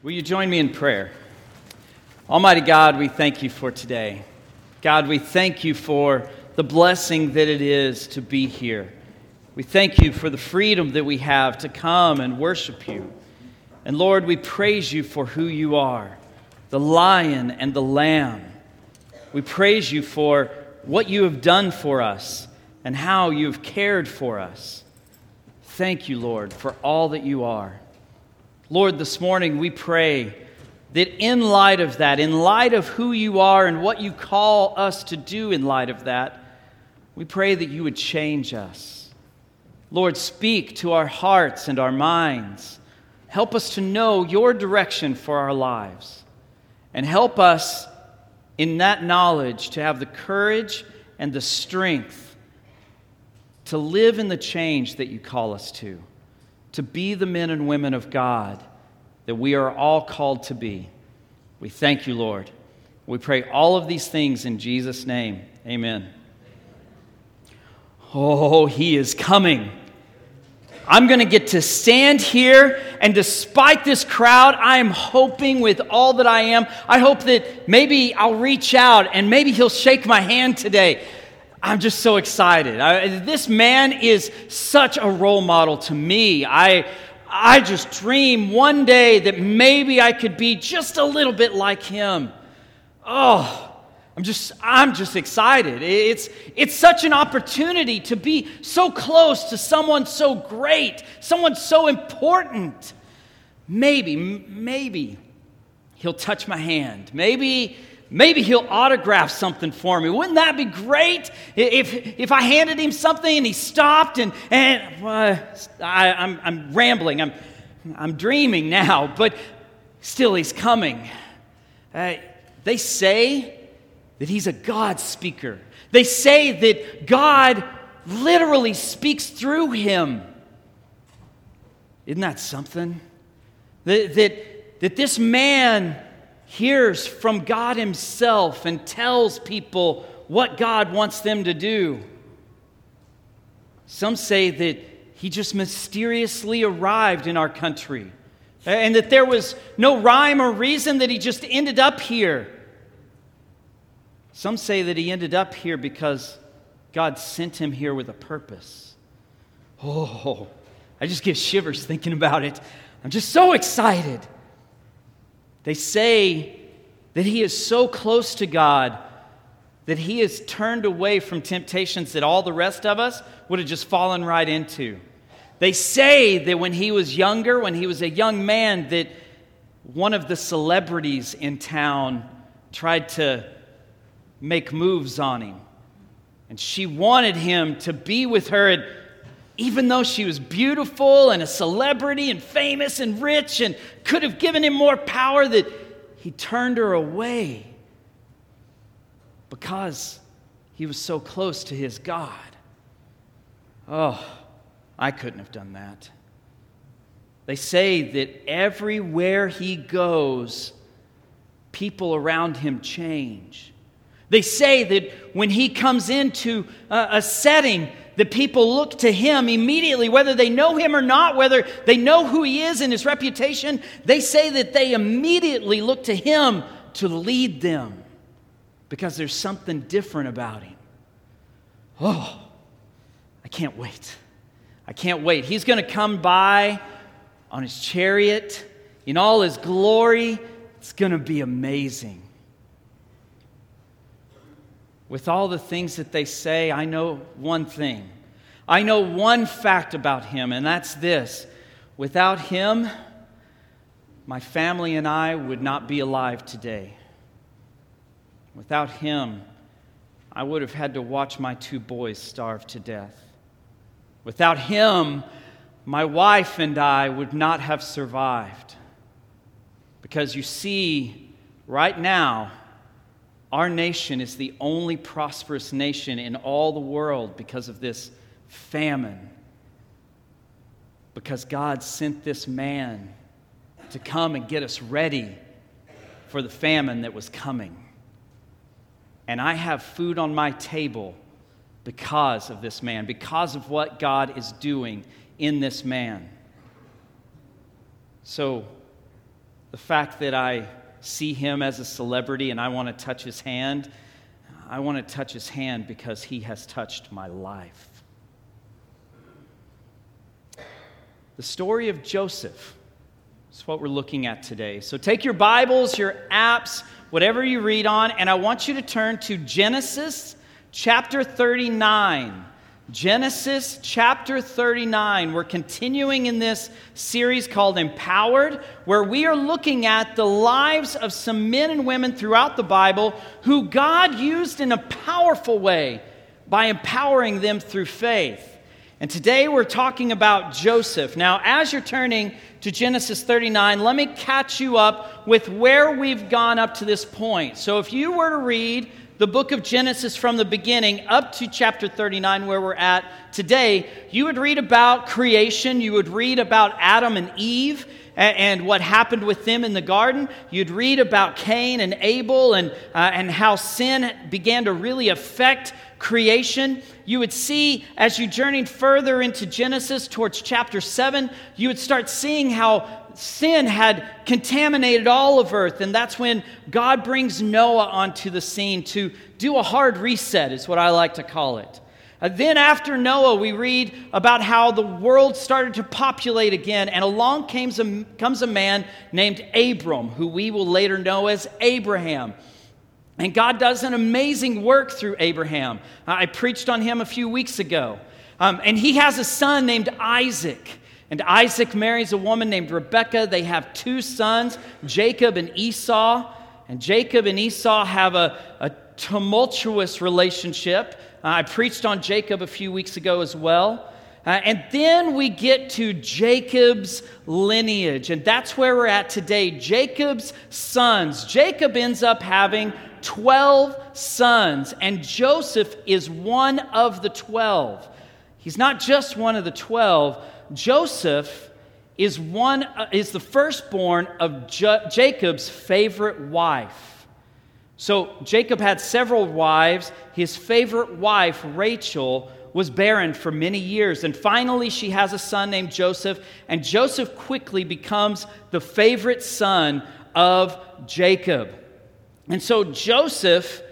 Will you join me in prayer? Almighty God, we thank you for today. God, we thank you for the blessing that it is to be here. We thank you for the freedom that we have to come and worship you. And Lord, we praise you for who you are the lion and the lamb. We praise you for what you have done for us and how you have cared for us. Thank you, Lord, for all that you are. Lord, this morning we pray that in light of that, in light of who you are and what you call us to do in light of that, we pray that you would change us. Lord, speak to our hearts and our minds. Help us to know your direction for our lives. And help us in that knowledge to have the courage and the strength to live in the change that you call us to to be the men and women of God that we are all called to be. We thank you, Lord. We pray all of these things in Jesus' name. Amen. Oh, he is coming. I'm going to get to stand here, and despite this crowd, I am hoping with all that I am, I hope that maybe I'll reach out and maybe he'll shake my hand today. I'm just so excited. I, this man is such a role model to me. I, I just dream one day that maybe I could be just a little bit like him. Oh, I'm just, I'm just excited. It's, it's such an opportunity to be so close to someone so great, someone so important. Maybe, maybe he'll touch my hand. Maybe Maybe he'll autograph something for me. Wouldn't that be great? If, if I handed him something and he stopped and, and uh, I, I'm, I'm rambling, I'm, I'm dreaming now, but still he's coming. Uh, they say that he's a God speaker, they say that God literally speaks through him. Isn't that something? That, that, that this man hears from God Himself and tells people what God wants them to do. Some say that He just mysteriously arrived in our country and that there was no rhyme or reason that He just ended up here. Some say that He ended up here because God sent Him here with a purpose. Oh, I just get shivers thinking about it. I'm just so excited. They say that he is so close to God that he has turned away from temptations that all the rest of us would have just fallen right into. They say that when he was younger, when he was a young man, that one of the celebrities in town tried to make moves on him. And she wanted him to be with her. And even though she was beautiful and a celebrity and famous and rich and could have given him more power, that he turned her away because he was so close to his God. Oh, I couldn't have done that. They say that everywhere he goes, people around him change. They say that when he comes into a, a setting, the people look to him immediately, whether they know him or not, whether they know who he is and his reputation. They say that they immediately look to him to lead them because there's something different about him. Oh, I can't wait. I can't wait. He's going to come by on his chariot in all his glory. It's going to be amazing with all the things that they say, I know one thing. I know one fact about him, and that's this without him, my family and I would not be alive today. Without him, I would have had to watch my two boys starve to death. Without him, my wife and I would not have survived. Because you see, right now, our nation is the only prosperous nation in all the world because of this famine. Because God sent this man to come and get us ready for the famine that was coming. And I have food on my table because of this man, because of what God is doing in this man. So, the fact that I see him as a celebrity and I want to touch his hand. I want to touch his hand because he has touched my life. The story of Joseph is what we're looking at today. So take your Bibles, your apps, whatever you read on, and I want you to turn to Genesis chapter 39. Genesis chapter 39. We're continuing in this series called Empowered, where we are looking at the lives of some men and women throughout the Bible who God used in a powerful way by empowering them through faith. And today we're talking about Joseph. Now, as you're turning to Genesis 39, let me catch you up with where we've gone up to this point. So, if you were to read the book of Genesis from the beginning up to chapter 39, where we're at today, you would read about creation, you would read about Adam and Eve and what happened with them in the garden. You'd read about Cain and Abel and, uh, and how sin began to really affect creation. You would see, as you journeyed further into Genesis towards chapter 7, you would start seeing how sin had contaminated all of earth, and that's when God brings Noah onto the scene to do a hard reset, is what I like to call it. Uh, then, after Noah, we read about how the world started to populate again, and along comes a, comes a man named Abram, who we will later know as Abraham. And God does an amazing work through Abraham. Uh, I preached on him a few weeks ago. Um, and he has a son named Isaac. And Isaac marries a woman named Rebekah. They have two sons, Jacob and Esau. And Jacob and Esau have a, a tumultuous relationship. Uh, I preached on Jacob a few weeks ago as well. Uh, and then we get to Jacob's lineage, and that's where we're at today. Jacob's sons. Jacob ends up having 12 sons, and Joseph is one of the 12. He's not just one of the 12, Joseph is, one, uh, is the firstborn of Jacob's favorite wife. So Jacob had several wives. His favorite wife, Rachel, was barren for many years. And finally, she has a son named Joseph. And Joseph quickly becomes the favorite son of Jacob. And so Joseph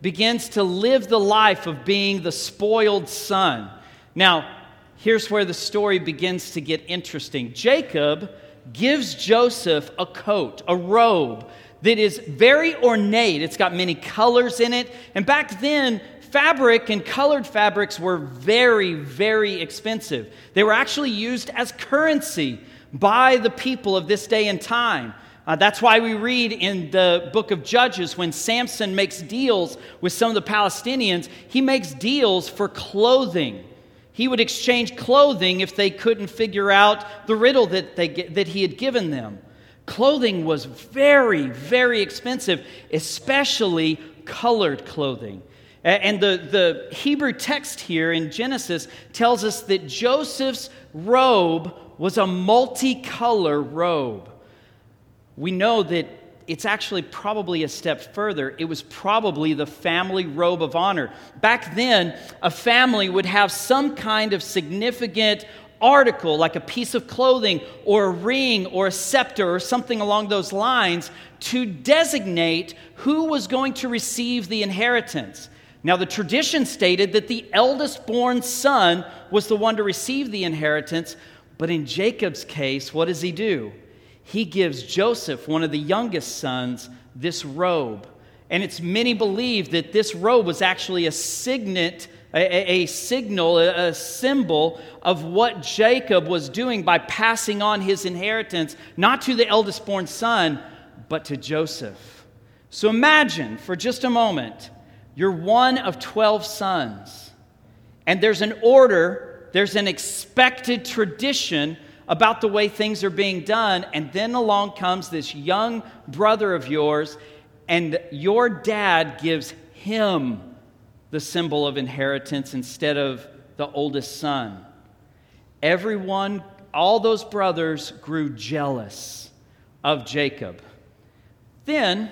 begins to live the life of being the spoiled son. Now, here's where the story begins to get interesting. Jacob gives Joseph a coat, a robe that is very ornate. It's got many colors in it. And back then, fabric and colored fabrics were very, very expensive. They were actually used as currency by the people of this day and time. Uh, that's why we read in the book of Judges when Samson makes deals with some of the Palestinians, he makes deals for clothing. He would exchange clothing if they couldn't figure out the riddle that, they, that he had given them. Clothing was very, very expensive, especially colored clothing. And the, the Hebrew text here in Genesis tells us that Joseph's robe was a multicolor robe. We know that it's actually probably a step further. It was probably the family robe of honor. Back then, a family would have some kind of significant article, like a piece of clothing or a ring or a scepter or something along those lines, to designate who was going to receive the inheritance. Now, the tradition stated that the eldest born son was the one to receive the inheritance, but in Jacob's case, what does he do? he gives Joseph, one of the youngest sons, this robe. And it's many believe that this robe was actually a signet, a, a, signal, a, a symbol of what Jacob was doing by passing on his inheritance, not to the eldest born son, but to Joseph. So imagine for just a moment, you're one of 12 sons, and there's an order, there's an expected tradition about the way things are being done. And then along comes this young brother of yours, and your dad gives him the symbol of inheritance instead of the oldest son. Everyone, all those brothers grew jealous of Jacob. Then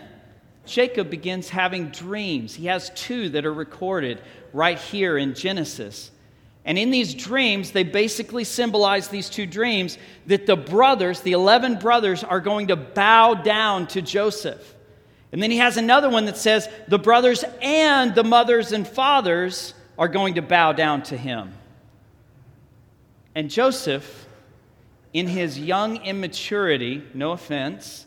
Jacob begins having dreams. He has two that are recorded right here in Genesis. And in these dreams, they basically symbolize these two dreams that the brothers, the 11 brothers, are going to bow down to Joseph. And then he has another one that says the brothers and the mothers and fathers are going to bow down to him. And Joseph, in his young immaturity, no offense,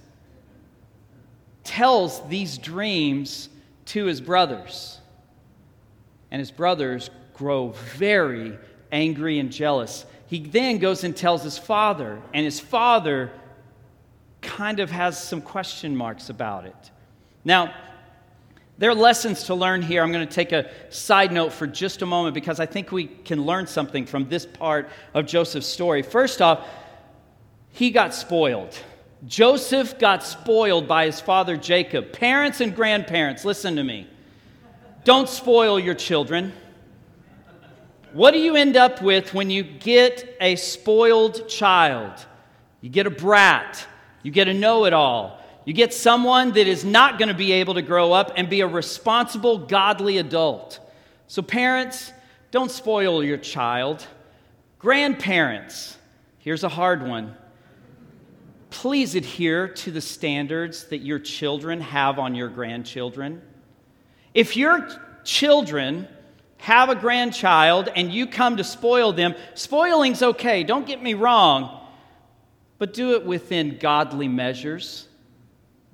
tells these dreams to his brothers. And his brothers grow very angry and jealous. He then goes and tells his father, and his father kind of has some question marks about it. Now, there are lessons to learn here. I'm going to take a side note for just a moment because I think we can learn something from this part of Joseph's story. First off, he got spoiled. Joseph got spoiled by his father Jacob. Parents and grandparents, listen to me. Don't spoil your children. What do you end up with when you get a spoiled child? You get a brat, you get a know it all, you get someone that is not going to be able to grow up and be a responsible, godly adult. So, parents, don't spoil your child. Grandparents, here's a hard one please adhere to the standards that your children have on your grandchildren. If your children have a grandchild and you come to spoil them, spoiling's okay, don't get me wrong, but do it within godly measures.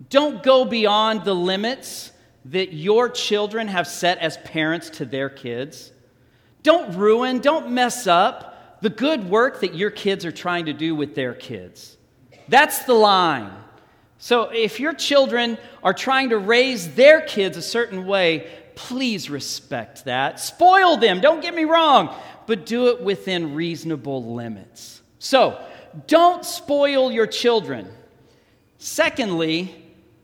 Don't go beyond the limits that your children have set as parents to their kids. Don't ruin, don't mess up the good work that your kids are trying to do with their kids. That's the line. So if your children are trying to raise their kids a certain way, please respect that. Spoil them, don't get me wrong, but do it within reasonable limits. So don't spoil your children. Secondly,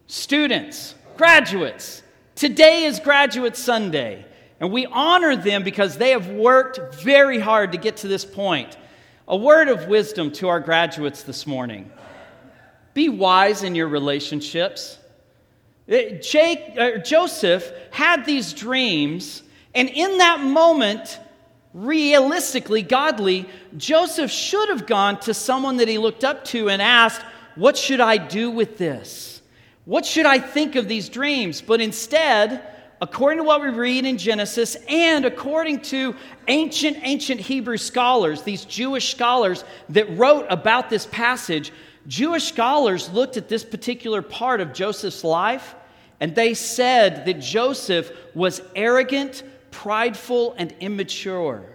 students, graduates. Today is Graduate Sunday, and we honor them because they have worked very hard to get to this point. A word of wisdom to our graduates this morning. Be wise in your relationships. Uh, Jake, uh, Joseph had these dreams, and in that moment, realistically, godly, Joseph should have gone to someone that he looked up to and asked, What should I do with this? What should I think of these dreams? But instead, according to what we read in Genesis and according to ancient, ancient Hebrew scholars, these Jewish scholars that wrote about this passage, Jewish scholars looked at this particular part of Joseph's life and they said that Joseph was arrogant, prideful, and immature.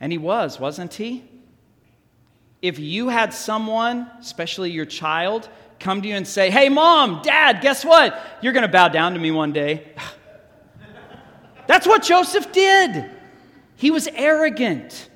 And he was, wasn't he? If you had someone, especially your child, come to you and say, Hey, mom, dad, guess what? You're going to bow down to me one day. That's what Joseph did. He was arrogant.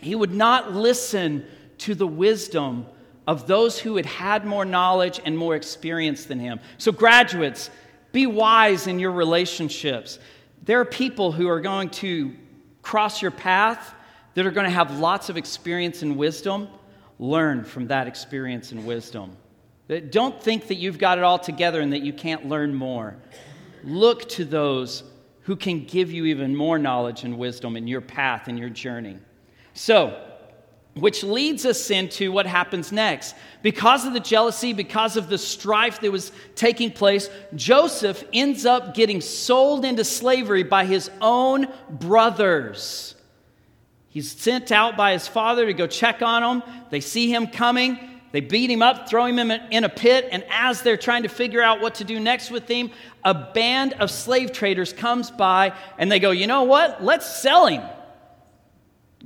He would not listen to the wisdom of those who had had more knowledge and more experience than him. So, graduates, be wise in your relationships. There are people who are going to cross your path that are going to have lots of experience and wisdom. Learn from that experience and wisdom. Don't think that you've got it all together and that you can't learn more. Look to those who can give you even more knowledge and wisdom in your path and your journey. So, which leads us into what happens next. Because of the jealousy, because of the strife that was taking place, Joseph ends up getting sold into slavery by his own brothers. He's sent out by his father to go check on him. They see him coming. They beat him up, throw him in a pit, and as they're trying to figure out what to do next with him, a band of slave traders comes by and they go, You know what? Let's sell him.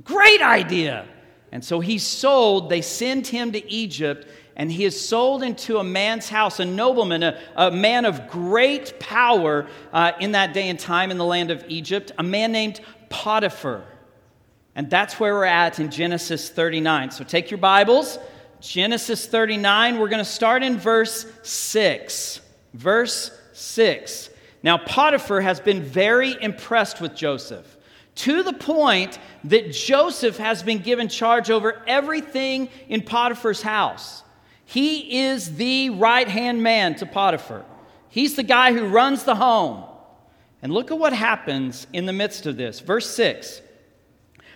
Great idea. And so he's sold, they send him to Egypt, and he is sold into a man's house, a nobleman, a, a man of great power uh, in that day and time in the land of Egypt, a man named Potiphar. And that's where we're at in Genesis 39. So take your Bibles, Genesis 39, we're going to start in verse 6. Verse 6. Now, Potiphar has been very impressed with Joseph to the point that Joseph has been given charge over everything in Potiphar's house. He is the right hand man to Potiphar, he's the guy who runs the home. And look at what happens in the midst of this. Verse 6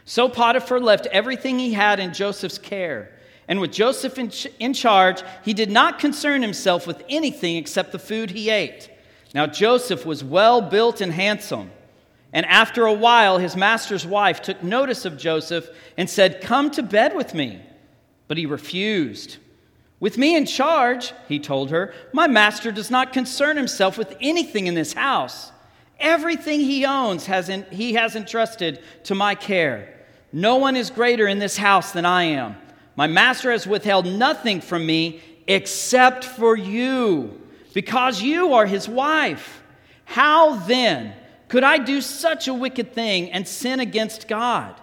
So Potiphar left everything he had in Joseph's care. And with Joseph in, in, charge, he did not concern himself with anything except the food he ate. Now Joseph was well built and handsome. And after a while, his master's wife took notice of Joseph and said, Come to bed with me. But he refused. With me in charge, he told her, my master does not concern himself with anything in this house. Everything he owns has in, he has entrusted to my care. No one is greater in this house than I am. My master has withheld nothing from me except for you, because you are his wife. How then could I do such a wicked thing and sin against God?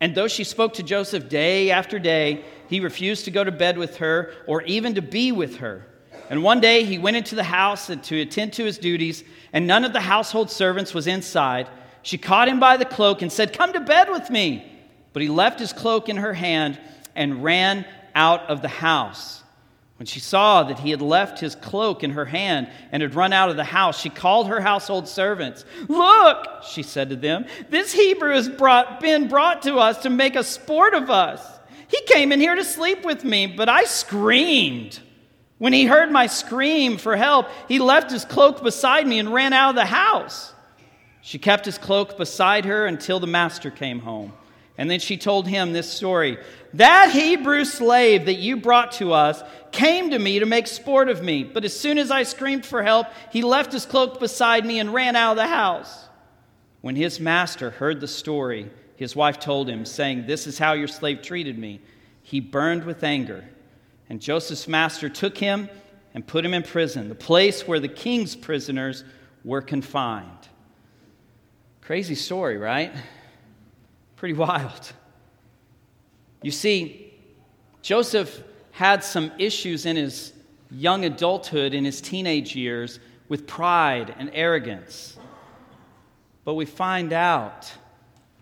And though she spoke to Joseph day after day, he refused to go to bed with her or even to be with her. And one day he went into the house to attend to his duties, and none of the household servants was inside. She caught him by the cloak and said, Come to bed with me. But he left his cloak in her hand and ran out of the house. When she saw that he had left his cloak in her hand and had run out of the house, she called her household servants. Look, she said to them, this Hebrew has brought, been brought to us to make a sport of us. He came in here to sleep with me, but I screamed. When he heard my scream for help, he left his cloak beside me and ran out of the house. She kept his cloak beside her until the master came home. And then she told him this story That Hebrew slave that you brought to us came to me to make sport of me, but as soon as I screamed for help, he left his cloak beside me and ran out of the house. When his master heard the story, his wife told him, saying, This is how your slave treated me. He burned with anger. And Joseph's master took him and put him in prison, the place where the king's prisoners were confined. Crazy story, right? Pretty wild. You see, Joseph had some issues in his young adulthood, in his teenage years, with pride and arrogance. But we find out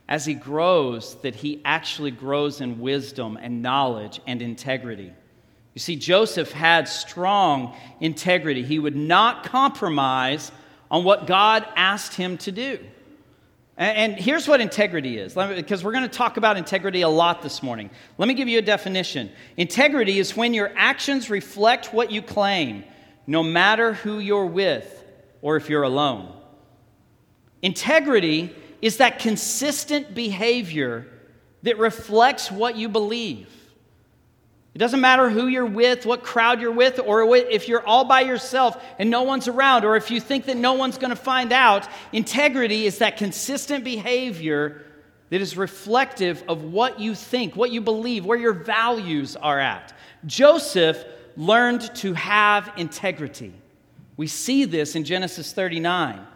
as he grows that he actually grows in wisdom and knowledge and integrity. You see, Joseph had strong integrity. He would not compromise on what God asked him to do. And here's what integrity is, because we're going to talk about integrity a lot this morning. Let me give you a definition. Integrity is when your actions reflect what you claim, no matter who you're with or if you're alone. Integrity is that consistent behavior that reflects what you believe. It doesn't matter who you're with, what crowd you're with, or if you're all by yourself and no one's around, or if you think that no one's going to find out. Integrity is that consistent behavior that is reflective of what you think, what you believe, where your values are at. Joseph learned to have integrity. We see this in Genesis 39.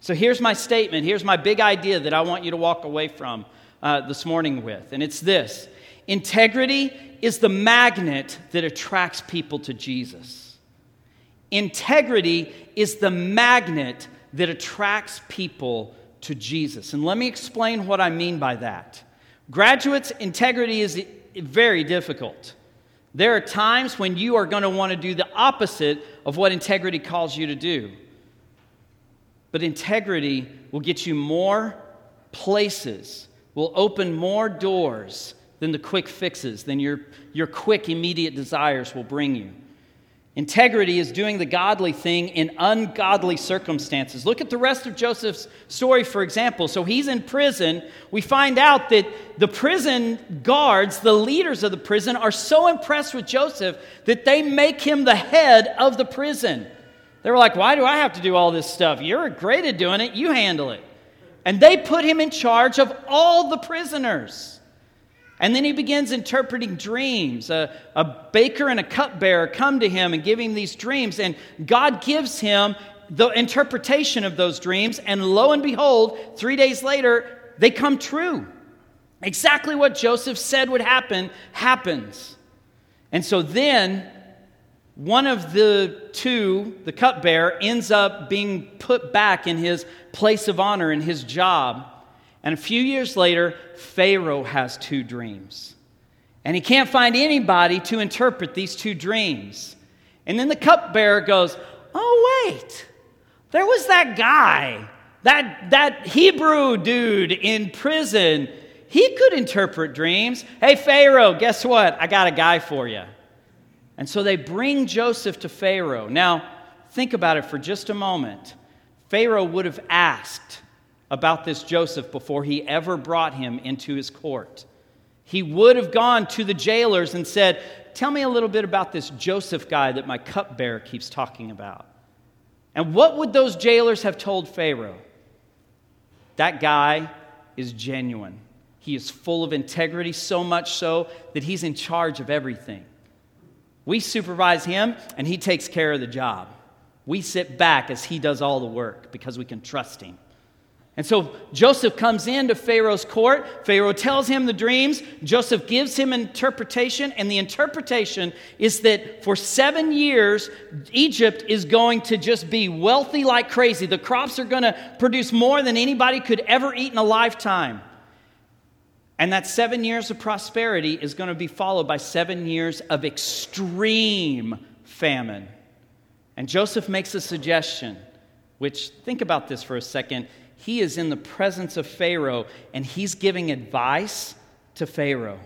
So here's my statement. Here's my big idea that I want you to walk away from uh, this morning with. And it's this Integrity is the magnet that attracts people to Jesus. Integrity is the magnet that attracts people to Jesus. And let me explain what I mean by that. Graduates, integrity is very difficult. There are times when you are going to want to do the opposite of what integrity calls you to do. But integrity will get you more places, will open more doors than the quick fixes, than your, your quick, immediate desires will bring you. Integrity is doing the godly thing in ungodly circumstances. Look at the rest of Joseph's story, for example. So he's in prison. We find out that the prison guards, the leaders of the prison, are so impressed with Joseph that they make him the head of the prison. They were like, Why do I have to do all this stuff? You're great at doing it, you handle it. And they put him in charge of all the prisoners. And then he begins interpreting dreams. A, a baker and a cupbearer come to him and give him these dreams, and God gives him the interpretation of those dreams, and lo and behold, three days later, they come true. Exactly what Joseph said would happen happens. And so then, one of the two, the cupbearer, ends up being put back in his place of honor in his job. And a few years later, Pharaoh has two dreams. And he can't find anybody to interpret these two dreams. And then the cupbearer goes, Oh, wait, there was that guy, that, that Hebrew dude in prison. he could interpret dreams. Hey, Pharaoh, guess what? I got a guy for you. And so they bring Joseph to Pharaoh. Now, think about it for just a moment. Pharaoh would have asked about this Joseph before he ever brought him into his court. He would have gone to the jailers and said, Tell me a little bit about this Joseph guy that my cupbearer keeps talking about. And what would those jailers have told Pharaoh? That guy is genuine. He is full of integrity, so much so that he's in charge of everything. We supervise him, and he takes care of the job. We sit back as he does all the work because we can trust him. And so Joseph comes into Pharaoh's court. Pharaoh tells him the dreams. Joseph gives him interpretation. And the interpretation is that for seven years, Egypt is going to just be wealthy like crazy. The crops are going to produce more than anybody could ever eat in a lifetime. And that seven years of prosperity is going to be followed by seven years of extreme famine. And Joseph makes a suggestion, which, think about this for a second he is in the presence of Pharaoh and he's giving advice to Pharaoh.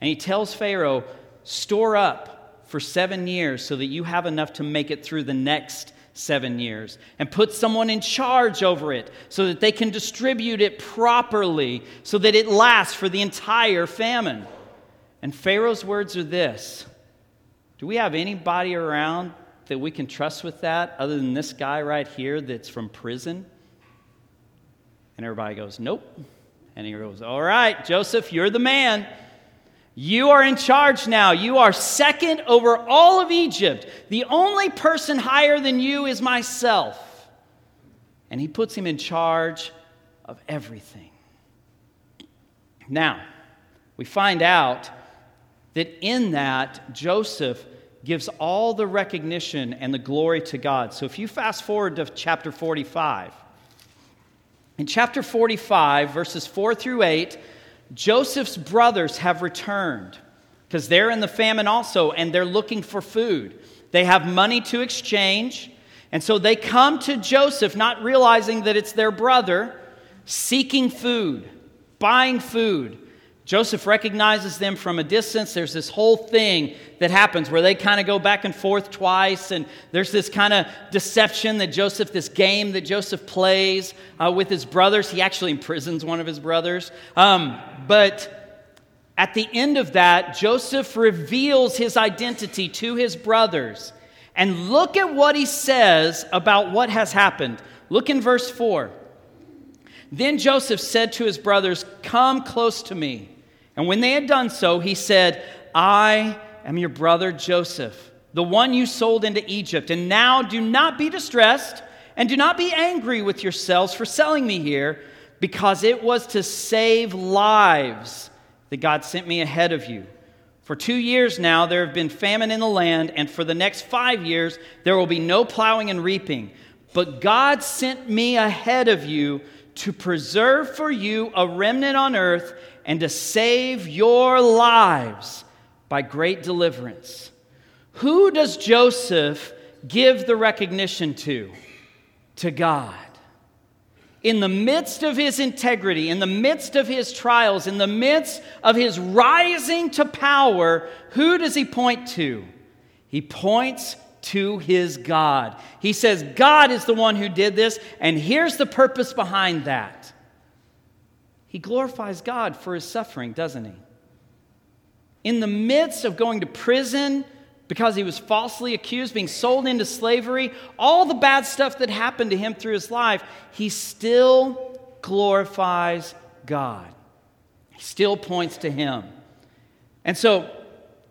And he tells Pharaoh, store up for seven years so that you have enough to make it through the next seven years. And put someone in charge over it so that they can distribute it properly so that it lasts for the entire famine. And Pharaoh's words are this Do we have anybody around that we can trust with that other than this guy right here that's from prison? And everybody goes, Nope. And he goes, All right, Joseph, you're the man. You are in charge now. You are second over all of Egypt. The only person higher than you is myself. And he puts him in charge of everything. Now, we find out that in that, Joseph gives all the recognition and the glory to God. So if you fast forward to chapter 45, in chapter 45, verses 4 through 8, Joseph's brothers have returned because they're in the famine also and they're looking for food. They have money to exchange. And so they come to Joseph, not realizing that it's their brother, seeking food, buying food. Joseph recognizes them from a distance. There's this whole thing that happens where they kind of go back and forth twice, and there's this kind of deception that Joseph, this game that Joseph plays uh, with his brothers. He actually imprisons one of his brothers. Um, but at the end of that, Joseph reveals his identity to his brothers. And look at what he says about what has happened. Look in verse 4. Then Joseph said to his brothers, Come close to me. And when they had done so, he said, I am your brother Joseph, the one you sold into Egypt. And now do not be distressed and do not be angry with yourselves for selling me here, because it was to save lives that God sent me ahead of you. For two years now, there have been famine in the land, and for the next five years, there will be no plowing and reaping. But God sent me ahead of you to preserve for you a remnant on earth and to save your lives by great deliverance. Who does Joseph give the recognition to? To God. In the midst of his integrity, in the midst of his trials, in the midst of his rising to power, who does he point to? He points to his God. He says, God is the one who did this, and here's the purpose behind that. He glorifies God for his suffering, doesn't he? In the midst of going to prison because he was falsely accused, being sold into slavery, all the bad stuff that happened to him through his life, he still glorifies God. He still points to him. And so,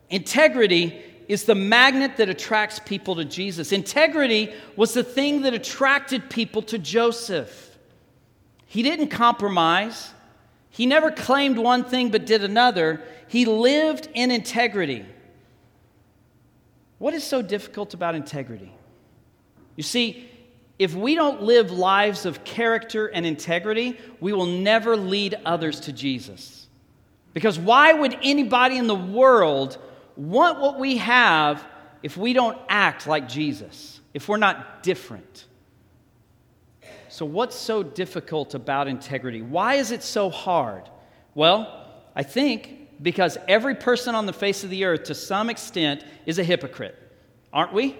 integrity is the magnet that attracts people to Jesus. Integrity was the thing that attracted people to Joseph. He didn't compromise. He never claimed one thing but did another. He lived in integrity. What is so difficult about integrity? You see, if we don't live lives of character and integrity, we will never lead others to Jesus. Because why would anybody in the world want what we have if we don't act like Jesus, if we're not different? So, what's so difficult about integrity? Why is it so hard? Well, I think because every person on the face of the earth, to some extent, is a hypocrite, aren't we?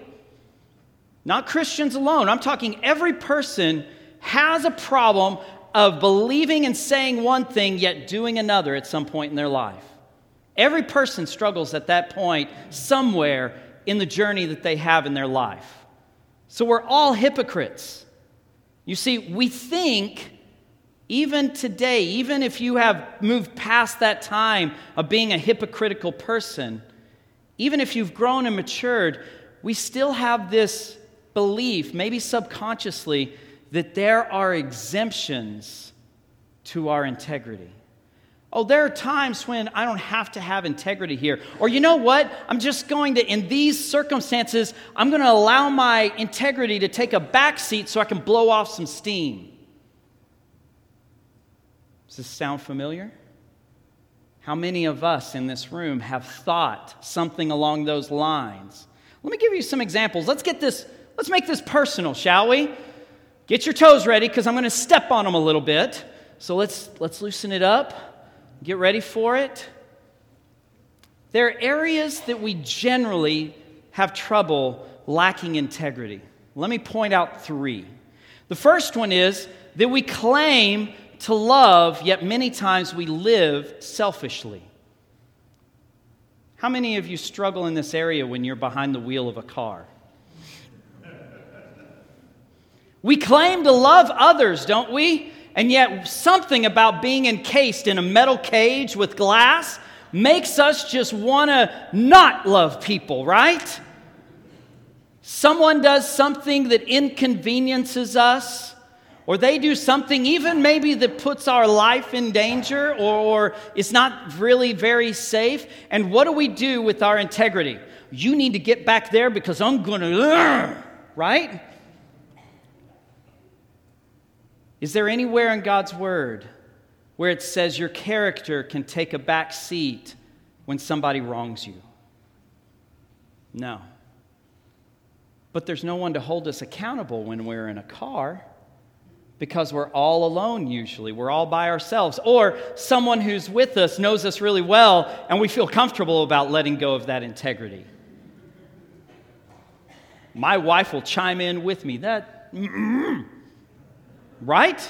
Not Christians alone. I'm talking every person has a problem of believing and saying one thing, yet doing another at some point in their life. Every person struggles at that point somewhere in the journey that they have in their life. So we're all hypocrites. You see, we think, even today, even if you have moved past that time of being a hypocritical person, even if you've grown and matured, we still have this belief, maybe subconsciously, that there are exemptions to our integrity. Oh, there are times when I don't have to have integrity here. Or you know what? I'm just going to, in these circumstances, I'm going to allow my integrity to take a back seat so I can blow off some steam. Does this sound familiar? How many of us in this room have thought something along those lines? Let me give you some examples. Let's get this, let's make this personal, shall we? Get your toes ready because I'm going to step on them a little bit. So let's, let's loosen it up. Get ready for it. There are areas that we generally have trouble lacking integrity. Let me point out three. The first one is that we claim to love, yet many times we live selfishly. How many of you struggle in this area when you're behind the wheel of a car? We claim to love others, don't we? And yet, something about being encased in a metal cage with glass makes us just want to not love people, right? Someone does something that inconveniences us, or they do something even maybe that puts our life in danger or, or is not really very safe. And what do we do with our integrity? You need to get back there because I'm going to, right? Is there anywhere in God's Word where it says your character can take a back seat when somebody wrongs you? No. But there's no one to hold us accountable when we're in a car because we're all alone usually. We're all by ourselves. Or someone who's with us knows us really well and we feel comfortable about letting go of that integrity. My wife will chime in with me. That. Right?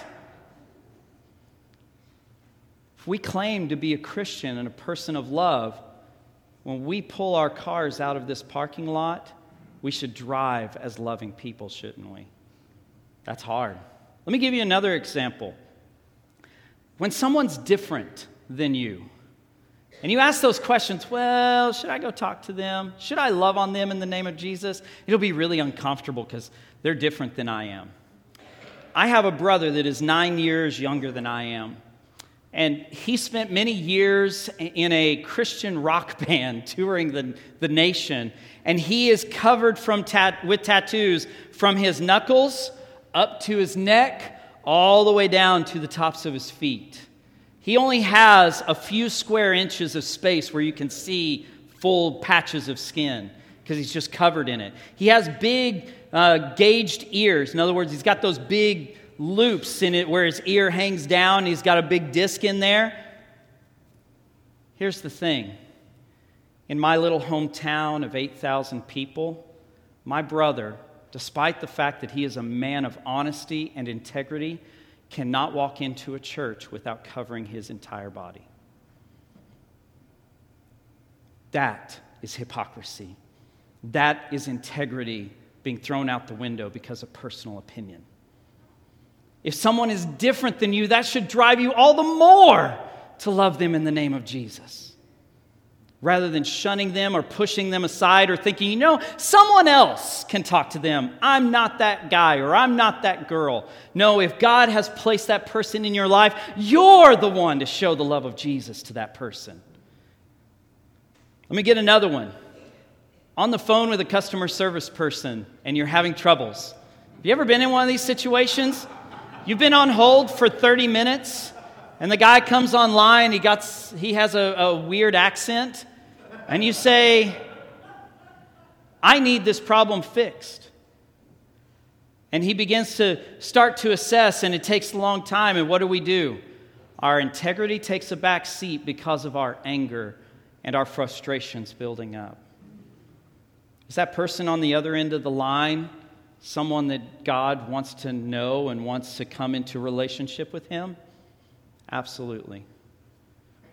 If we claim to be a Christian and a person of love, when we pull our cars out of this parking lot, we should drive as loving people, shouldn't we? That's hard. Let me give you another example. When someone's different than you, and you ask those questions, well, should I go talk to them? Should I love on them in the name of Jesus? It'll be really uncomfortable because they're different than I am. I have a brother that is nine years younger than I am. And he spent many years in a Christian rock band touring the, the nation. And he is covered from tat- with tattoos from his knuckles up to his neck, all the way down to the tops of his feet. He only has a few square inches of space where you can see full patches of skin because he's just covered in it. He has big uh, gauged ears. In other words, he's got those big loops in it where his ear hangs down. He's got a big disc in there. Here's the thing in my little hometown of 8,000 people, my brother, despite the fact that he is a man of honesty and integrity, cannot walk into a church without covering his entire body. That is hypocrisy. That is integrity being thrown out the window because of personal opinion. If someone is different than you, that should drive you all the more to love them in the name of Jesus. Rather than shunning them or pushing them aside or thinking, you know, someone else can talk to them. I'm not that guy or I'm not that girl. No, if God has placed that person in your life, you're the one to show the love of Jesus to that person. Let me get another one on the phone with a customer service person and you're having troubles. Have you ever been in one of these situations? You've been on hold for 30 minutes and the guy comes online, he, got, he has a, a weird accent, and you say, I need this problem fixed. And he begins to start to assess, and it takes a long time. And what do we do? Our integrity takes a back seat because of our anger and our frustrations building up. Is that person on the other end of the line someone that God wants to know and wants to come into relationship with Him? Absolutely.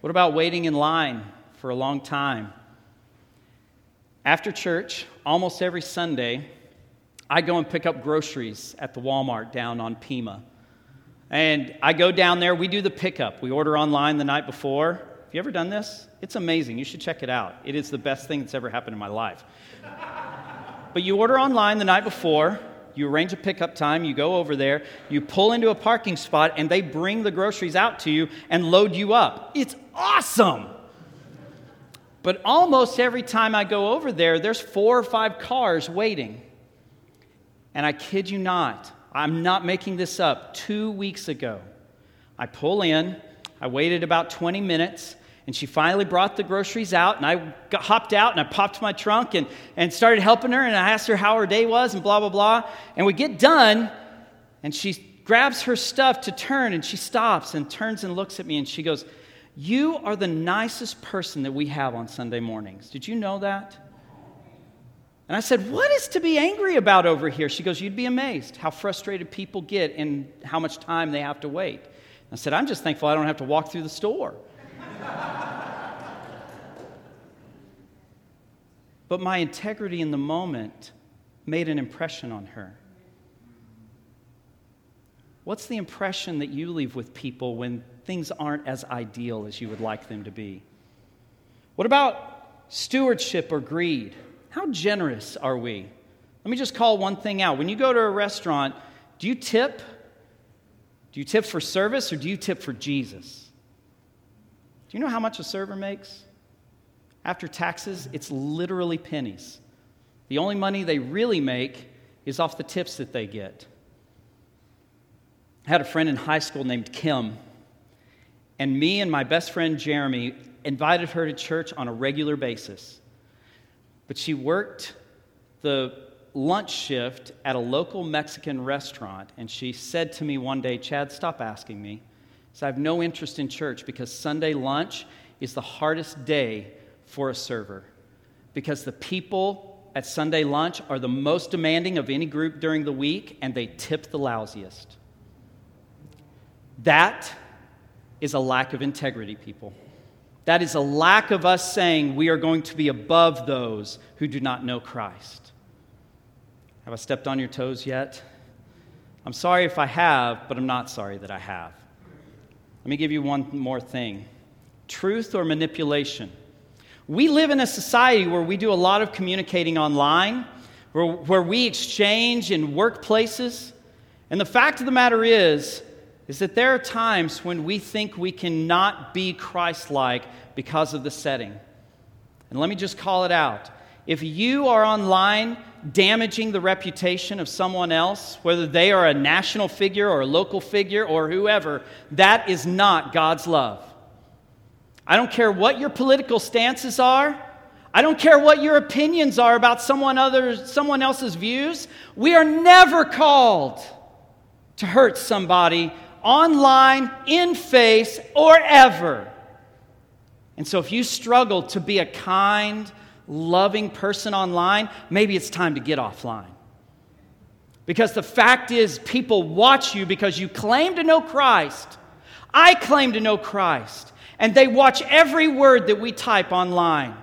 What about waiting in line for a long time? After church, almost every Sunday, I go and pick up groceries at the Walmart down on Pima. And I go down there, we do the pickup. We order online the night before. You ever done this? It's amazing. You should check it out. It is the best thing that's ever happened in my life. but you order online the night before, you arrange a pickup time, you go over there, you pull into a parking spot, and they bring the groceries out to you and load you up. It's awesome. But almost every time I go over there, there's four or five cars waiting. And I kid you not, I'm not making this up. Two weeks ago, I pull in, I waited about 20 minutes, and she finally brought the groceries out, and I got, hopped out and I popped my trunk and, and started helping her, and I asked her how her day was, and blah, blah, blah. And we get done, and she grabs her stuff to turn, and she stops and turns and looks at me, and she goes, You are the nicest person that we have on Sunday mornings. Did you know that? And I said, What is to be angry about over here? She goes, You'd be amazed how frustrated people get and how much time they have to wait. I said, I'm just thankful I don't have to walk through the store. But my integrity in the moment made an impression on her. What's the impression that you leave with people when things aren't as ideal as you would like them to be? What about stewardship or greed? How generous are we? Let me just call one thing out. When you go to a restaurant, do you tip? Do you tip for service or do you tip for Jesus? Do you know how much a server makes? After taxes, it's literally pennies. The only money they really make is off the tips that they get. I had a friend in high school named Kim, and me and my best friend Jeremy invited her to church on a regular basis. But she worked the lunch shift at a local Mexican restaurant, and she said to me one day, Chad, stop asking me. So I have no interest in church because Sunday lunch is the hardest day for a server. Because the people at Sunday lunch are the most demanding of any group during the week and they tip the lousiest. That is a lack of integrity, people. That is a lack of us saying we are going to be above those who do not know Christ. Have I stepped on your toes yet? I'm sorry if I have, but I'm not sorry that I have. Let me give you one more thing truth or manipulation. We live in a society where we do a lot of communicating online, where, where we exchange in workplaces. And the fact of the matter is, is that there are times when we think we cannot be Christ like because of the setting. And let me just call it out. If you are online damaging the reputation of someone else, whether they are a national figure or a local figure or whoever, that is not God's love. I don't care what your political stances are. I don't care what your opinions are about someone, other, someone else's views. We are never called to hurt somebody online, in face, or ever. And so if you struggle to be a kind, loving person online, maybe it's time to get offline. Because the fact is, people watch you because you claim to know Christ. I claim to know Christ. And they watch every word that we type online.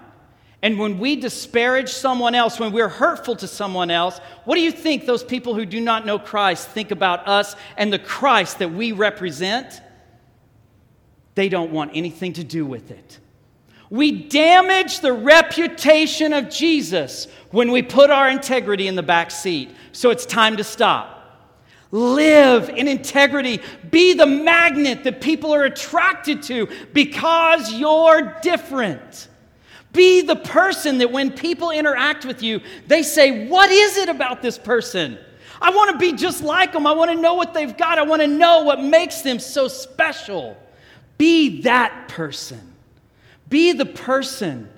And when we disparage someone else, when we're hurtful to someone else, what do you think those people who do not know Christ think about us and the Christ that we represent? They don't want anything to do with it. We damage the reputation of Jesus when we put our integrity in the back seat. So it's time to stop. Live in integrity. Be the magnet that people are attracted to because you're different. Be the person that when people interact with you, they say, What is it about this person? I want to be just like them. I want to know what they've got. I want to know what makes them so special. Be that person. Be the person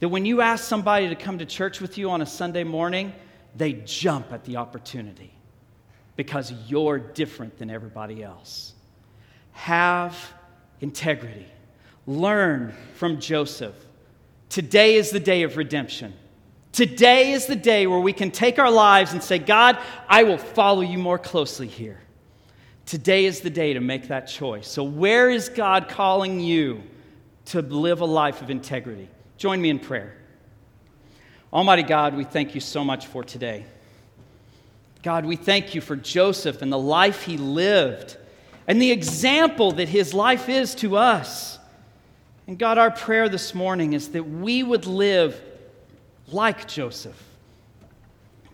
that when you ask somebody to come to church with you on a Sunday morning, they jump at the opportunity because you're different than everybody else. Have integrity. Learn from Joseph. Today is the day of redemption. Today is the day where we can take our lives and say, God, I will follow you more closely here. Today is the day to make that choice. So, where is God calling you to live a life of integrity? Join me in prayer. Almighty God, we thank you so much for today. God, we thank you for Joseph and the life he lived and the example that his life is to us. And God, our prayer this morning is that we would live like Joseph.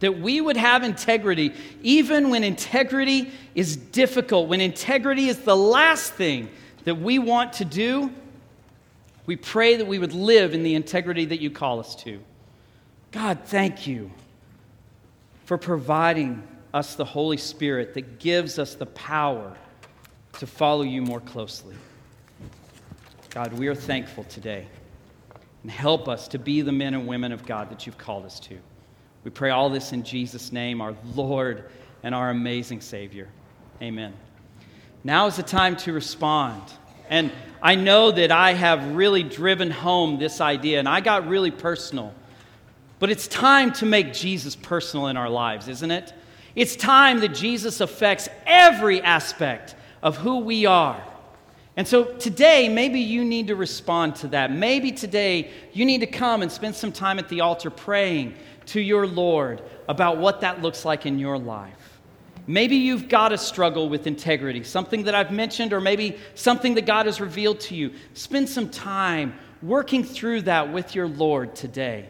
That we would have integrity even when integrity is difficult, when integrity is the last thing that we want to do. We pray that we would live in the integrity that you call us to. God, thank you for providing us the Holy Spirit that gives us the power to follow you more closely. God, we are thankful today and help us to be the men and women of God that you've called us to. We pray all this in Jesus' name, our Lord and our amazing Savior. Amen. Now is the time to respond. And I know that I have really driven home this idea, and I got really personal. But it's time to make Jesus personal in our lives, isn't it? It's time that Jesus affects every aspect of who we are. And so today, maybe you need to respond to that. Maybe today you need to come and spend some time at the altar praying to your Lord about what that looks like in your life. Maybe you've got a struggle with integrity, something that I've mentioned, or maybe something that God has revealed to you. Spend some time working through that with your Lord today.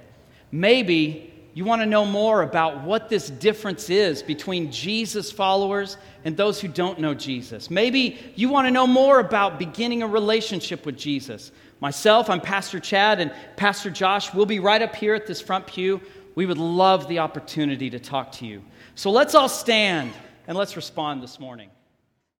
Maybe you want to know more about what this difference is between Jesus followers and those who don't know Jesus. Maybe you want to know more about beginning a relationship with Jesus. Myself, I'm Pastor Chad, and Pastor Josh will be right up here at this front pew. We would love the opportunity to talk to you. So let's all stand and let's respond this morning.